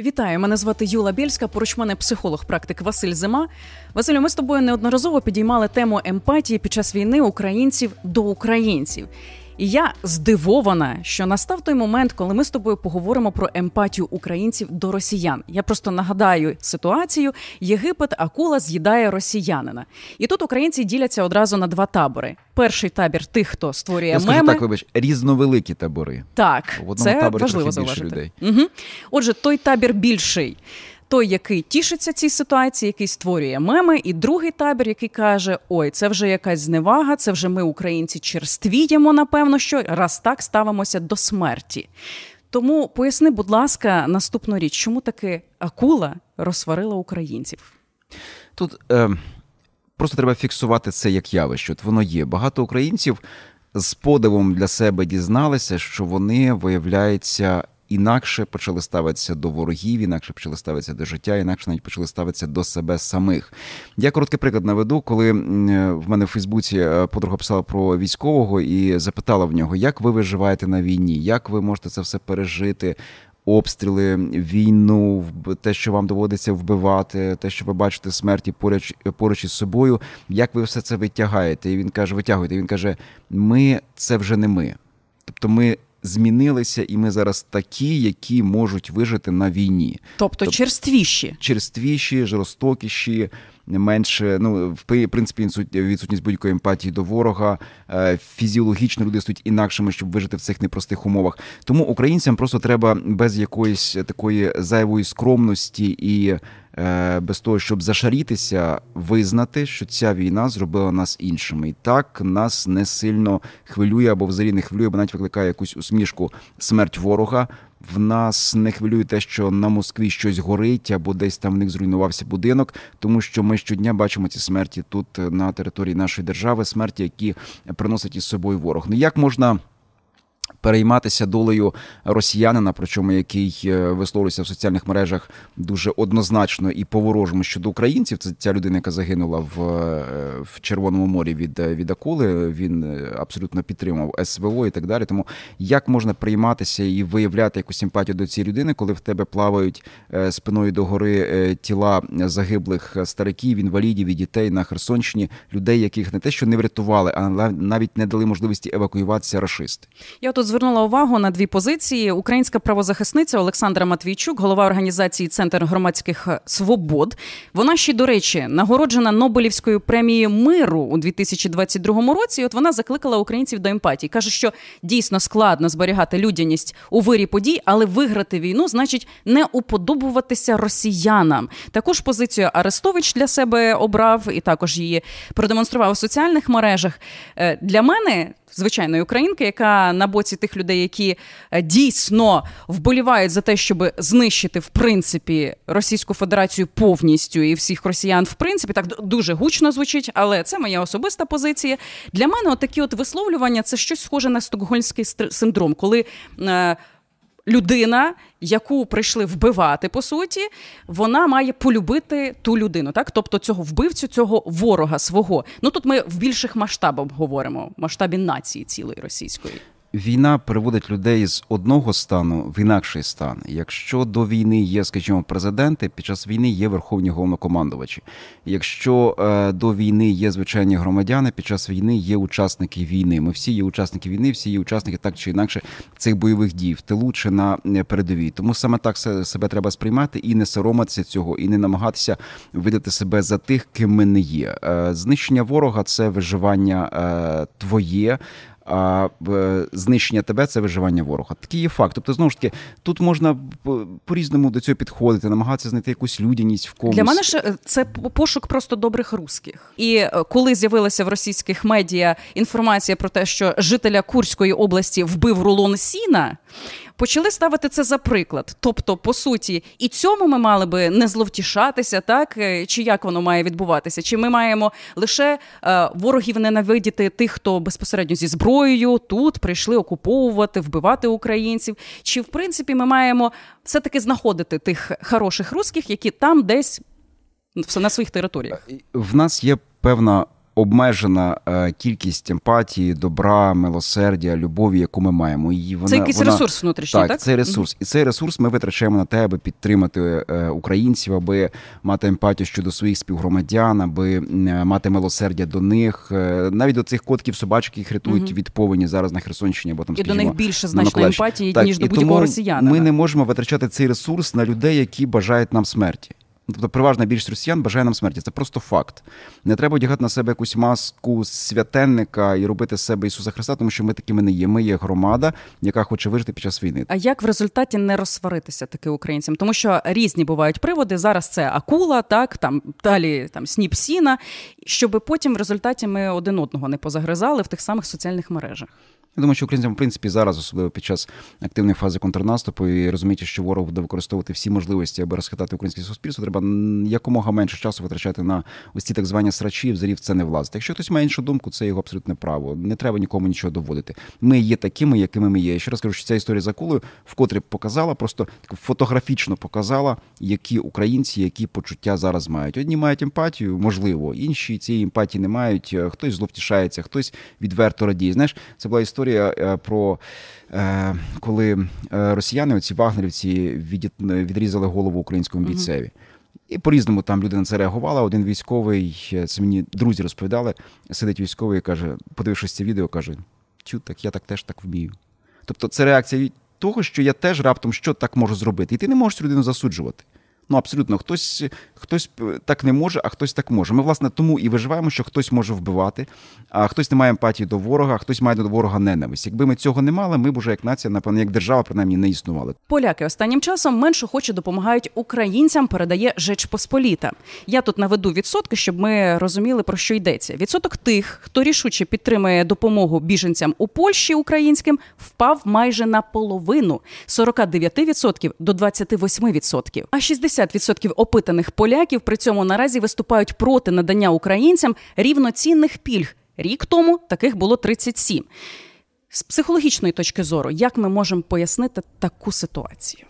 Вітаю, мене звати Юла Бєльська. Поруч мене психолог-практик Василь Зима. Василю, ми з тобою неодноразово підіймали тему емпатії під час війни українців до українців. І я здивована, що настав той момент, коли ми з тобою поговоримо про емпатію українців до росіян. Я просто нагадаю ситуацію: Єгипет акула з'їдає росіянина, і тут українці діляться одразу на два табори. Перший табір тих, хто створює Я меми. так, вибач, різновеликі табори. Так, В одному це таборі важливо трохи більше людей. Угу. Отже, той табір більший. Той, який тішиться цій ситуації, який створює меми, і другий табір, який каже: Ой, це вже якась зневага, це вже ми, українці, черствіємо, напевно, що раз так ставимося до смерті. Тому поясни, будь ласка, наступну річ, чому таки акула розсварила українців? Тут е, просто треба фіксувати це як явище. От воно є. Багато українців з подивом для себе дізналися, що вони, виявляється, інакше почали ставитися до ворогів, інакше почали ставитися до життя, інакше навіть почали ставитися до себе самих. Я короткий приклад наведу, коли в мене в Фейсбуці е, подруга писала про військового і запитала в нього, як ви виживаєте на війні, як ви можете це все пережити. Обстріли, війну, те, що вам доводиться вбивати, те, що ви бачите смерті поруч, поруч із собою, як ви все це витягаєте? І він каже: витягуєте. І він каже: Ми це вже не ми. Тобто ми змінилися, і ми зараз такі, які можуть вижити на війні. Тобто тобто черствіші. Черствіші, жорстокіші, менше, ну, в принципі, відсут- відсутність будь-якої емпатії до ворога. Е, Фізіологічно люди стають інакшими, щоб вижити в цих непростих умовах. Тому українцям просто треба без якоїсь такої зайвої скромності і е, без того, щоб зашарітися, визнати, що ця війна зробила нас іншими. І так нас не сильно хвилює або взагалі не хвилює, бо навіть викликає якусь усмішку смерть ворога. В нас не хвилює те, що на Москві щось горить, або десь там в них зруйнувався будинок, тому що ми щодня бачимо ці смерті тут е, на території нашої держави, смерті, які приносить із собою ворог. Ну як можна перейматися долею росіянина, причому який е, висловлюється в соціальних мережах дуже однозначно і по-ворожому щодо українців. Це ця людина, яка загинула в, е, в Червоному морі від, е, від акули. Він абсолютно підтримав СВО і так далі. Тому як можна прийматися і виявляти якусь симпатію до цієї людини, коли в тебе плавають спиною догори е, тіла загиблих стариків, інвалідів і дітей на Херсонщині, людей, яких не те, що не врятували, а навіть не дали можливості евакуюватися рашисти. Я тут звернула увагу на дві позиції. Українська правозахисниця Олександра Матвійчук, голова організації Центр громадських свобод. Вона ще, до речі, нагороджена Нобелівською премією миру у 2022 році. І от вона закликала українців до емпатії. каже, що дійсно складно зберігати людяність у вирі подій, але виграти війну значить не уподобуватися росіянам. Таку ж позицію Арестович для себе обрав і також її продемонстрував у соціальних мережах. Е, Для мене звичайної українки, яка на боці тих людей, які е, дійсно вболівають за те, щоб знищити в принципі Російську Федерацію повністю і всіх росіян, в принципі, так дуже гучно звучить, але це моя особиста позиція. Для мене такі от висловлювання це щось схоже на стокгольмський синдром, коли. Е, Людина, яку прийшли вбивати, по суті, вона має полюбити ту людину, так? Тобто цього вбивцю, цього ворога свого. Ну тут ми в більших масштабах говоримо, масштабі нації цілої російської. Війна приводить людей з одного стану в інакший стан. Якщо до війни є, скажімо, президенти, під час війни є верховні головнокомандувачі. Якщо е, до війни є звичайні громадяни, під час війни є учасники війни. Ми всі є учасники війни, всі є учасники так чи інакше цих бойових дій в тилу чи на е, передовій. Тому саме так себе треба сприймати і не соромитися цього, і не намагатися видати себе за тих, ким ми не є. Е, знищення ворога це виживання е, твоє а знищення тебе це виживання ворога. Такий є факт. Тобто, знову ж таки, тут можна по- по-різному до цього підходити, намагатися знайти якусь людяність в комусь. Для мене ж е, це пошук просто добрих русських. І е, коли з'явилася в російських медіа інформація про те, що жителя Курської області вбив рулон сіна. Почали ставити це за приклад. Тобто, по суті, і цьому ми мали би не зловтішатися, так е, чи як воно має відбуватися? Чи ми маємо лише е, ворогів ненавидіти тих, хто безпосередньо зі зброєю тут прийшли окуповувати, вбивати українців? Чи в принципі ми маємо все-таки знаходити тих хороших русських, які там десь на своїх територіях? В нас є певна обмежена е, кількість емпатії, добра, милосердя, любові, яку ми маємо. І вона, Це якийсь вона... ресурс внутрішній, так? Так, це ресурс. І цей ресурс ми витрачаємо на те, аби підтримати е, українців, аби мати емпатію щодо своїх співгромадян, аби е, мати милосердя до них, навіть до цих котків собачок, які рятують угу. від повені зараз на Херсонщині, або там і до них більше значно емпатії, так, ніж до будь-якого росіянина. Ми не можемо витрачати цей ресурс на людей, які бажають нам смерті. Тобто переважна більшість росіян бажає нам смерті. Це просто факт. Не треба одягати на себе якусь маску святенника і робити з себе Ісуса Христа, тому що ми такими не є. Ми є громада, яка хоче вижити під час війни. А як в результаті не розсваритися таки українцям? Тому що різні бувають приводи. Зараз це акула, так там далі там сніп сіна, щоб потім в результаті ми один одного не позагризали в тих самих соціальних мережах. Я думаю, що українцям, в принципі, зараз, особливо під час активної фази контрнаступу, і розуміти, що ворог буде використовувати всі можливості, аби розхитати українське суспільство, треба якомога менше часу витрачати на ось ці так звані срачі, взагалі в це не влазити. Якщо хтось має іншу думку, це його абсолютне право. Не треба нікому нічого доводити. Ми є такими, якими ми є. Я ще раз кажу, що ця історія за кулею вкотре показала, просто фотографічно показала, які українці, які почуття зараз мають. Одні мають емпатію, можливо, інші цієї емпатії не мають. Хтось зловтішається, хтось відверто радіє. Знаєш, це була історія історія е, про е, коли е, росіяни, оці вагнерівці, відрізали голову українському бійцеві. І по-різному там люди на це реагували. Один військовий, це мені друзі розповідали, сидить військовий і каже, подивившись це відео, каже: Тю, так я так теж так вмію. Тобто це реакція того, що я теж раптом що так можу зробити. І ти не можеш цю людину засуджувати. Ну абсолютно, хтось хтось так не може, а хтось так може. Ми, власне, тому і виживаємо, що хтось може вбивати, а хтось не має емпатії до ворога, а хтось має до ворога ненависть. Якби ми цього не мали, ми б уже як нація, напевно, як держава, принаймні, не існували. Поляки останнім часом менше хоче допомагають українцям. Передає Жеч Посполіта. Я тут наведу відсотки, щоб ми розуміли про що йдеться. Відсоток тих, хто рішуче підтримує допомогу біженцям у Польщі українським, впав майже на половину 49% до 28%. А 60 50% опитаних поляків при цьому наразі виступають проти надання українцям рівноцінних пільг. Рік тому таких було 37. З психологічної точки зору, як ми можемо пояснити таку ситуацію?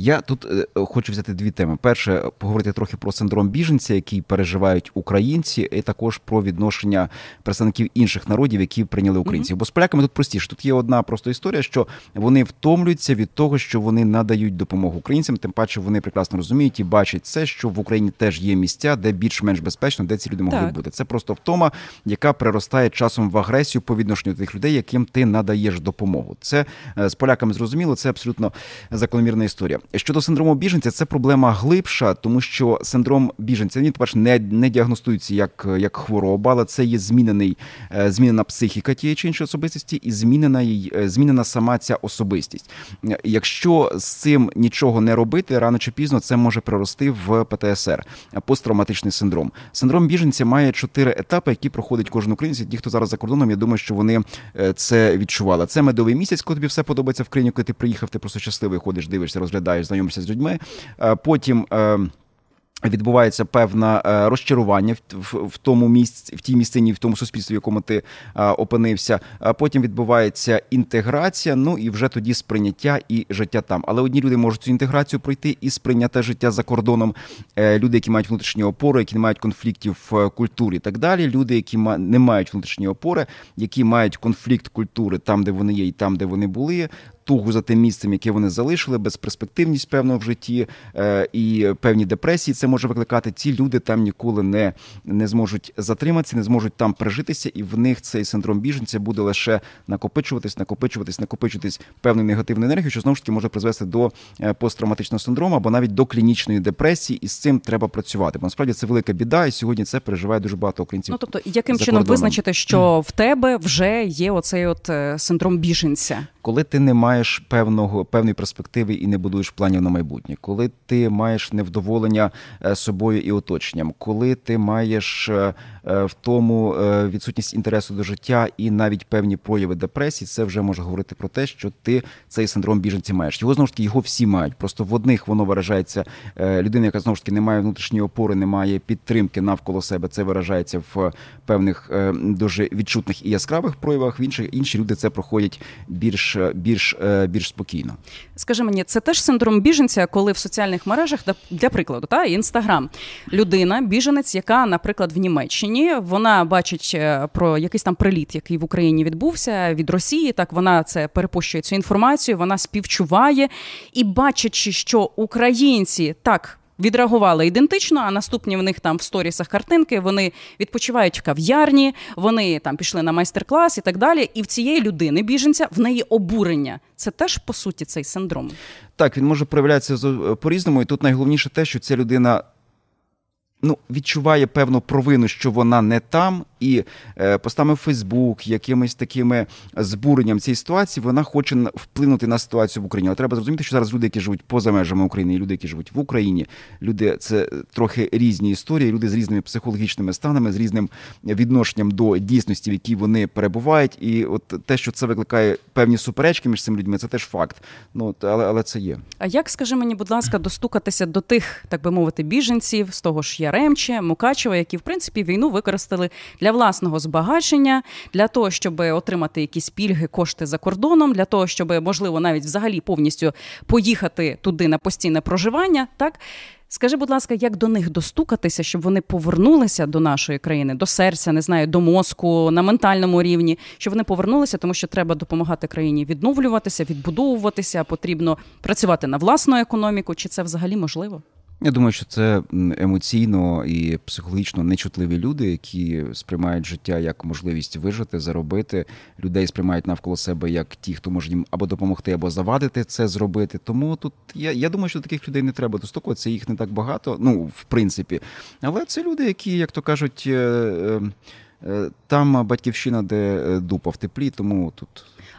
Я тут е, хочу взяти дві теми. Перше, поговорити трохи про синдром біженця, який переживають українці, і також про відношення представників інших народів, які прийняли українців. Mm-hmm. Бо з поляками тут простіше. Тут є одна просто історія, що вони втомлюються від того, що вони надають допомогу українцям. Тим паче вони прекрасно розуміють і бачать це, що в Україні теж є місця, де більш-менш безпечно, де ці люди могли так. бути. Це просто втома, яка приростає часом в агресію по відношенню до тих людей, яким ти надаєш допомогу. Це е, з поляками зрозуміло, це абсолютно закономірна історія. Щодо синдрому біженця, це проблема глибша, тому що синдром біженця він, по-перше, не не діагностується як як хвороба, але це є змінений, е, змінена психіка тієї чи іншої особистості, і змінена е, змінена сама ця особистість. Якщо з цим нічого не робити, рано чи пізно це може прорости в ПТСР посттравматичний синдром. Синдром біженця має чотири етапи, які проходить кожен українець. Ті, хто зараз за кордоном, я думаю, що вони е, це відчували. Це медовий місяць, коли тобі все подобається в країні, коли ти приїхав, ти просто щасливий ходиш, дивишся, розглядаєш, знайомишся з людьми. Е, потім е, Відбувається певне розчарування в, тому місці, в тій місцині, в тому суспільстві, в якому ти опинився. А потім відбувається інтеграція. Ну і вже тоді сприйняття і життя там. Але одні люди можуть цю інтеграцію пройти і сприйняти життя за кордоном. Е, люди, які мають внутрішні опори, які не мають конфліктів в культурі, і так далі. Люди, які не мають внутрішні опори, які мають конфлікт культури там, де вони є, і там, де вони були тугу за тим місцем, яке вони залишили, безперспективність певно в житті е, і певні депресії це може викликати. Ці люди там ніколи не не зможуть затриматися, не зможуть там прижитися, і в них цей синдром біженця буде лише накопичуватись, накопичуватись, накопичуватись певну негативну енергію, що знову ж таки може призвести до е, посттравматичного синдрому або навіть до клінічної депресії, і з цим треба працювати. Бо насправді це велика біда, і сьогодні це переживає дуже багато українців. Ну тобто, яким чином визначити, що в тебе вже є оцей от е, синдром біженця? Коли ти не маєш певного певної перспективи і не будуєш планів на майбутнє, коли ти маєш невдоволення е, собою і оточенням, коли ти маєш е, е, в тому відсутність інтересу до життя і навіть певні прояви депресії, це вже може говорити про те, що ти цей синдром біженці маєш. Його знову ж таки його всі мають. Просто в одних воно виражається людина, яка знову ж таки не має внутрішньої опори, не має підтримки навколо себе. Це виражається в певних дуже відчутних і яскравих проявах. В інших інші люди це проходять більш більш більш спокійно. Скажи мені, це теж синдром біженця, коли в соціальних мережах для прикладу, та інстаграм людина, біженець, яка, наприклад, в Німеччині вона бачить про якийсь там приліт, який в Україні відбувся від Росії. Так вона це перепущує цю інформацію, вона співчуває і бачачи, що українці так відреагували ідентично, а наступні в них там в сторісах картинки вони відпочивають в кав'ярні, вони там пішли на майстер-клас і так далі. І в цієї людини, біженця, в неї обурення. Це теж по суті цей синдром. Так, він може проявлятися по різному, і тут найголовніше те, що ця людина ну, відчуває певну провину, що вона не там, і е, постами в Фейсбук, якимись такими збуренням цієї ситуації, вона хоче вплинути на ситуацію в Україні. Але треба зрозуміти, що зараз люди, які живуть поза межами України, і люди, які живуть в Україні, люди це трохи різні історії, люди з різними психологічними станами, з різним відношенням до дійсності, в якій вони перебувають. І от те, що це викликає певні суперечки між цими людьми, це теж факт. Ну але але це є. А як скажи мені, будь ласка, достукатися до тих, так би мовити, біженців з того ж Яремче, Мукачева, які в принципі війну використали для для власного збагачення, для того, щоб отримати якісь пільги, кошти за кордоном, для того, щоб можливо навіть взагалі повністю поїхати туди на постійне проживання, так. Скажи, будь ласка, як до них достукатися, щоб вони повернулися до нашої країни, до серця, не знаю, до мозку на ментальному рівні, щоб вони повернулися, тому що треба допомагати країні відновлюватися, відбудовуватися, потрібно працювати на власну економіку. Чи це взагалі можливо? Я думаю, що це емоційно і психологічно нечутливі люди, які сприймають життя як можливість вижити, заробити. Людей сприймають навколо себе як ті, хто може їм або допомогти, або завадити це зробити. Тому тут я я думаю, що таких людей не треба достукуватися, їх не так багато. Ну, в принципі, але це люди, які, як то кажуть, е, е, там батьківщина, де дупа в теплі, тому тут.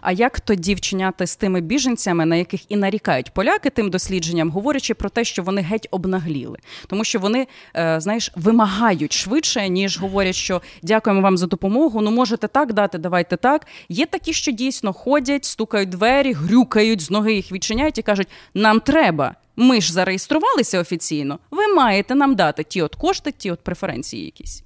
А як тоді вчиняти з тими біженцями, на яких і нарікають поляки тим дослідженням, говорячи про те, що вони геть обнагліли, тому що вони е, знаєш вимагають швидше, ніж говорять, що дякуємо вам за допомогу. Ну можете так дати, давайте так. Є такі, що дійсно ходять, стукають двері, грюкають з ноги їх відчиняють і кажуть, нам треба. Ми ж зареєструвалися офіційно. Ви маєте нам дати ті от кошти, ті от преференції якісь.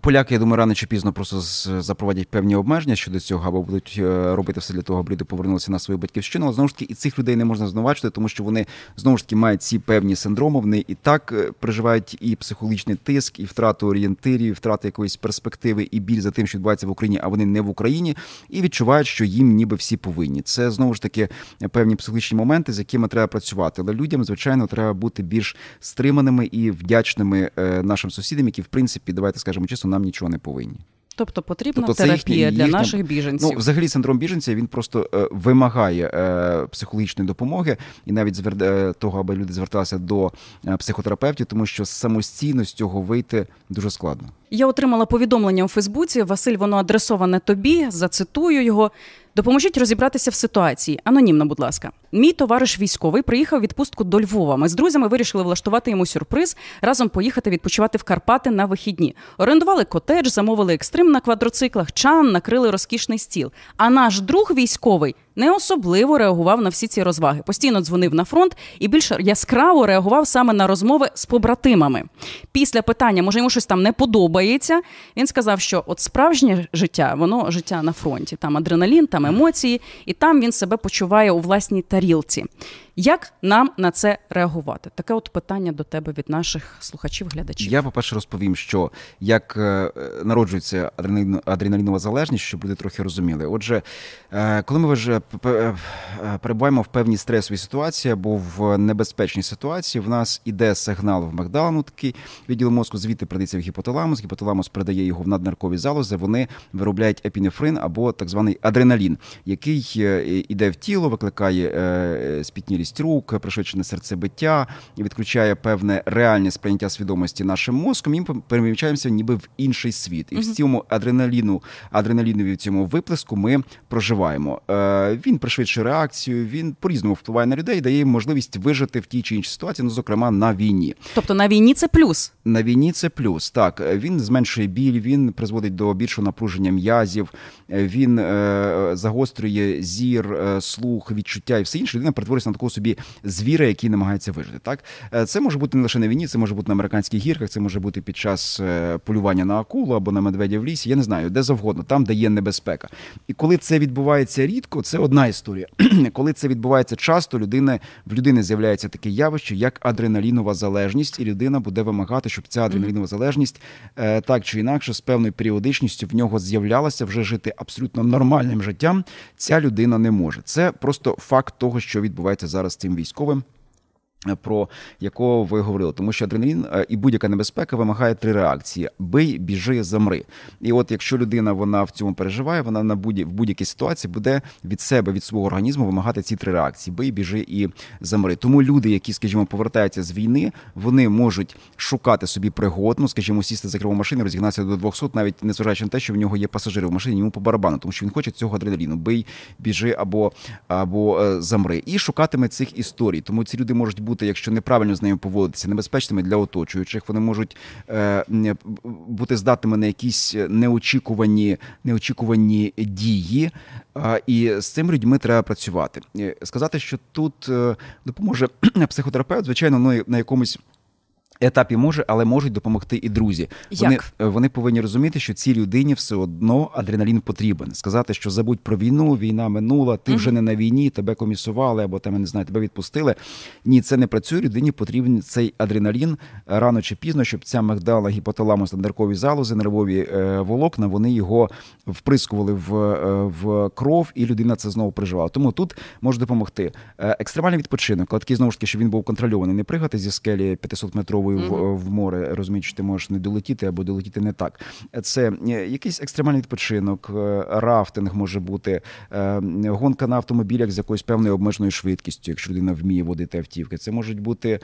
Поляки, я думаю, рано чи пізно просто запровадять певні обмеження щодо цього, або будуть е, робити все для того, аби люди повернулися на свою батьківщину. Але знову ж таки, і цих людей не можна звинувачити, тому що вони знову ж таки мають ці певні синдроми. Вони і так е, переживають і психологічний тиск, і втрату орієнтирів, і втрату якоїсь перспективи, і біль за тим, що відбувається в Україні, а вони не в Україні, і відчувають, що їм ніби всі повинні. Це знову ж таки певні психологічні моменти, з якими треба працювати. Але людям, звичайно, треба бути більш стриманими і вдячними е, нашим сусідам, які в принципі, давайте скажемо скажімо чесно, нам нічого не повинні. Тобто потрібна тобто, терапія їхня, для їхня, наших біженців. Ну, взагалі, синдром біженця він просто е, вимагає е, психологічної допомоги і навіть звер... е, того, аби люди зверталися до е, психотерапевтів, тому що самостійно з цього вийти дуже складно. Я отримала повідомлення у Фейсбуці. Василь, воно адресоване тобі. Зацитую його. Допоможіть розібратися в ситуації. Анонімно, будь ласка. Мій товариш військовий приїхав відпустку до Львова. Ми з друзями вирішили влаштувати йому сюрприз, разом поїхати відпочивати в Карпати на вихідні. Орендували котедж, замовили екстрим на квадроциклах, чан, накрили розкішний стіл. А наш друг військовий не особливо реагував на всі ці розваги. Постійно дзвонив на фронт і більш яскраво реагував саме на розмови з побратимами. Після питання, може йому щось там не подобається. Він сказав, що от справжнє життя, воно життя на фронті. Там адреналін, там емоції, і там він себе почуває у власній тарілці. Як нам на це реагувати? Таке от питання до тебе від наших слухачів-глядачів. Я, по-перше, розповім, що як е, народжується адреналінова залежність, щоб люди трохи розуміли. Отже, е, коли ми вже е, перебуваємо в певній стресовій ситуації або в небезпечній ситуації, в нас іде сигнал в Макдану, такий відділ мозку, звідти передається в гіпоталамус, гіпоталамус передає його в наднеркові залози, вони виробляють епінефрин або так званий адреналін, який іде в тіло, викликає спітнілість швидкість рук, пришвидшене серцебиття і відключає певне реальне сприйняття свідомості нашим мозком. І ми переміщаємося ніби в інший світ. І в цьому адреналіну, адреналінові в цьому виплеску ми проживаємо. Е, він пришвидшує реакцію, він по різному впливає на людей, дає їм можливість вижити в тій чи іншій ситуації, ну зокрема на війні. Тобто на війні це плюс. На війні це плюс. Так він зменшує біль, він призводить до більшого напруження м'язів, він е, загострює зір, е, слух, відчуття і все інше. Людина перетворюється на таку собі звіра, який намагається вижити. Так це може бути не лише на війні, це може бути на американських гірках, це може бути під час полювання на акулу або на медведя в лісі. Я не знаю, де завгодно, там де є небезпека. І коли це відбувається рідко, це одна історія. коли це відбувається часто, людина в людини з'являється таке явище, як адреналінова залежність, і людина буде вимагати, щоб ця адреналінова залежність е, так чи інакше з певною періодичністю в нього з'являлася вже жити абсолютно нормальним життям. Ця людина не може. Це просто факт того, що відбувається зараз з цим військовим. Про якого ви говорили, тому що адреналін е, і будь-яка небезпека вимагає три реакції: бий, біжи, замри. І от якщо людина вона в цьому переживає, вона на будь в будь-якій ситуації буде від себе, від свого організму вимагати ці три реакції: бий, біжи і замри. Тому люди, які, скажімо, повертаються з війни, вони можуть шукати собі пригод, ну, скажімо, сісти за кермо машини, розігнатися до 200, навіть не зважаючи на те, що в нього є пасажири в машині, йому по барабану, тому що він хоче цього адреналіну, бий, біжи або або е, замри, і шукатиме цих історій. Тому ці люди можуть бути, якщо неправильно з нею поводитися, небезпечними для оточуючих. Вони можуть е, бути здатними на якісь неочікувані неочікувані дії. Е, і з цими людьми треба працювати. Сказати, що тут е, допоможе психотерапевт, звичайно, ну, на якомусь етапі може, але можуть допомогти і друзі. Вони Як? Е, вони повинні розуміти, що цій людині все одно адреналін потрібен. Сказати, що забудь про війну, війна минула, ти вже не на війні, тебе комісували або там не знаю, тебе відпустили. Ні, це не працює. Людині потрібен цей адреналін рано чи пізно, щоб ця мигдала, гіпоталамус, неркові залози, нервові е, волокна. Вони його вприскували в е, в кров, і людина це знову переживала. Тому тут може допомогти екстремальний відпочинок, такий знову ж таки, щоб він був контрольований, не пригати зі скелі 500 метрової головою mm-hmm. в, в море, розумієш, що ти можеш не долетіти або долетіти не так. Це е, якийсь екстремальний відпочинок, е, рафтинг може бути, е, гонка на автомобілях з якоюсь певною обмеженою швидкістю, якщо людина вміє водити автівки. Це можуть бути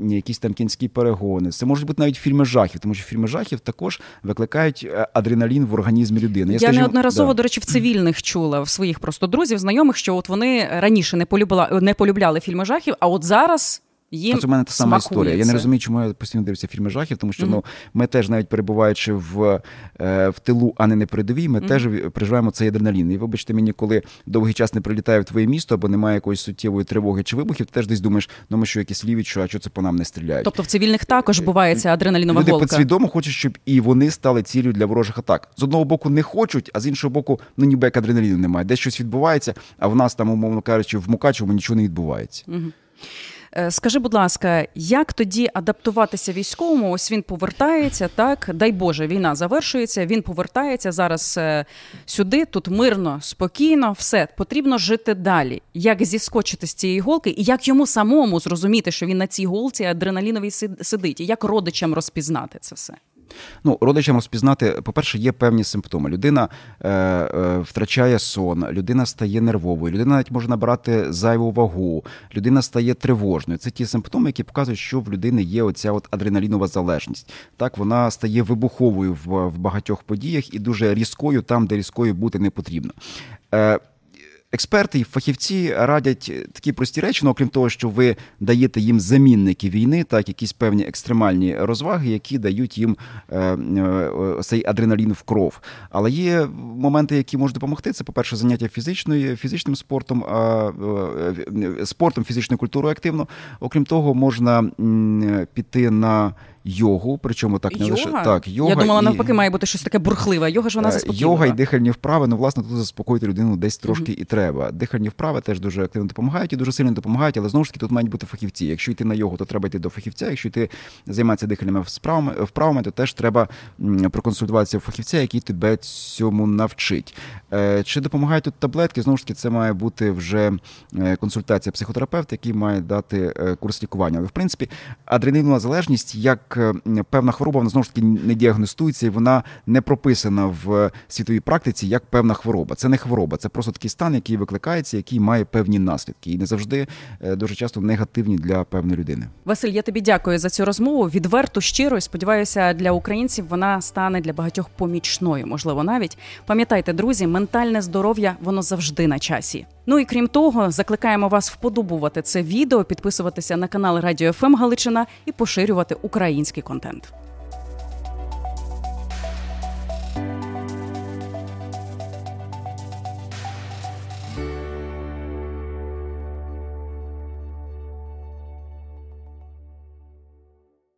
якісь там кінські перегони. Це можуть бути навіть фільми жахів, тому що фільми жахів також викликають адреналін в організмі людини. Я, Я скажімо, неодноразово, да. до речі, в цивільних чула в своїх просто друзів, знайомих, що от вони раніше не полюбила не полюбляли фільми жахів, а от зараз їм це в мене та сама історія. Я не розумію, чому я постійно дивлюся фільми жахів, тому що mm-hmm. ну ми теж, навіть перебуваючи в е, в тилу, а не на передовій, ми mm-hmm. теж переживаємо цей адреналін. І вибачте мені, коли довгий час не прилітає в твоє місто, або немає якоїсь суттєвої тривоги чи вибухів, ти теж десь думаєш, ну ми що якісь ліві, що а що це по нам не стріляють. Тобто в цивільних також буває ця адреналінова Люди голка. підсвідомо хочуть, щоб і вони стали ціллю для ворожих атак. З одного боку не хочуть, а з іншого боку, ну ніби як адреналіну немає. Десь щось відбувається, а в нас там, умовно кажучи, в Мукачевому нічого не відбувається. Mm-hmm. Е, скажи, будь ласка, як тоді адаптуватися військовому? Ось він повертається, так дай Боже, війна завершується. Він повертається зараз е, сюди, тут мирно, спокійно, все потрібно жити далі. Як зіскочити з цієї голки, і як йому самому зрозуміти, що він на цій голці адреналіновій сидить, і як родичам розпізнати це все? Ну, родичам розпізнати, по-перше, є певні симптоми. Людина е, е, втрачає сон, людина стає нервовою, людина навіть може набирати зайву вагу, людина стає тривожною. Це ті симптоми, які показують, що в людини є оця от адреналінова залежність. Так, вона стає вибуховою в, в багатьох подіях і дуже різкою там, де різкою бути не потрібно. Е, Експерти і фахівці радять такі прості речі, ну, окрім того, що ви даєте їм замінники війни, так якісь певні екстремальні розваги, які дають їм е, е, цей адреналін в кров. Але є моменти, які можуть допомогти. Це, по-перше, заняття фізичною, фізичним спортом, е, спортом, фізичною культурою активно. Окрім того, можна піти на йогу, причому так не йога? лише так. Йога Я думала, і... навпаки, має бути щось таке бурхливе. Йога ж вона е, заспокоює. Йога і дихальні вправи, ну власне тут заспокоїти людину десь трошки mm-hmm. і треба. Дихальні вправи теж дуже активно допомагають і дуже сильно допомагають, але знову ж таки тут мають бути фахівці. Якщо йти на йогу, то треба йти до фахівця. Якщо йти займатися дихальними вправами, вправами, то теж треба проконсультуватися у фахівця, який тебе цьому навчить. Е, чи допомагають тут таблетки? Знову ж таки, це має бути вже е, консультація психотерапевта, який має дати курс лікування. Але в принципі адреналінова залежність як певна хвороба вона знову ж таки не діагностується і вона не прописана в світовій практиці як певна хвороба. Це не хвороба, це просто такий стан, який викликається, який має певні наслідки, і не завжди е, дуже часто негативні для певної людини. Василь, я тобі дякую за цю розмову. Відверто щиро і сподіваюся, для українців вона стане для багатьох помічною. Можливо, навіть пам'ятайте, друзі, ментальне здоров'я воно завжди на часі. Ну і крім того, закликаємо вас вподобувати це відео, підписуватися на канал Радіо ФМ Галичина і поширювати український контент.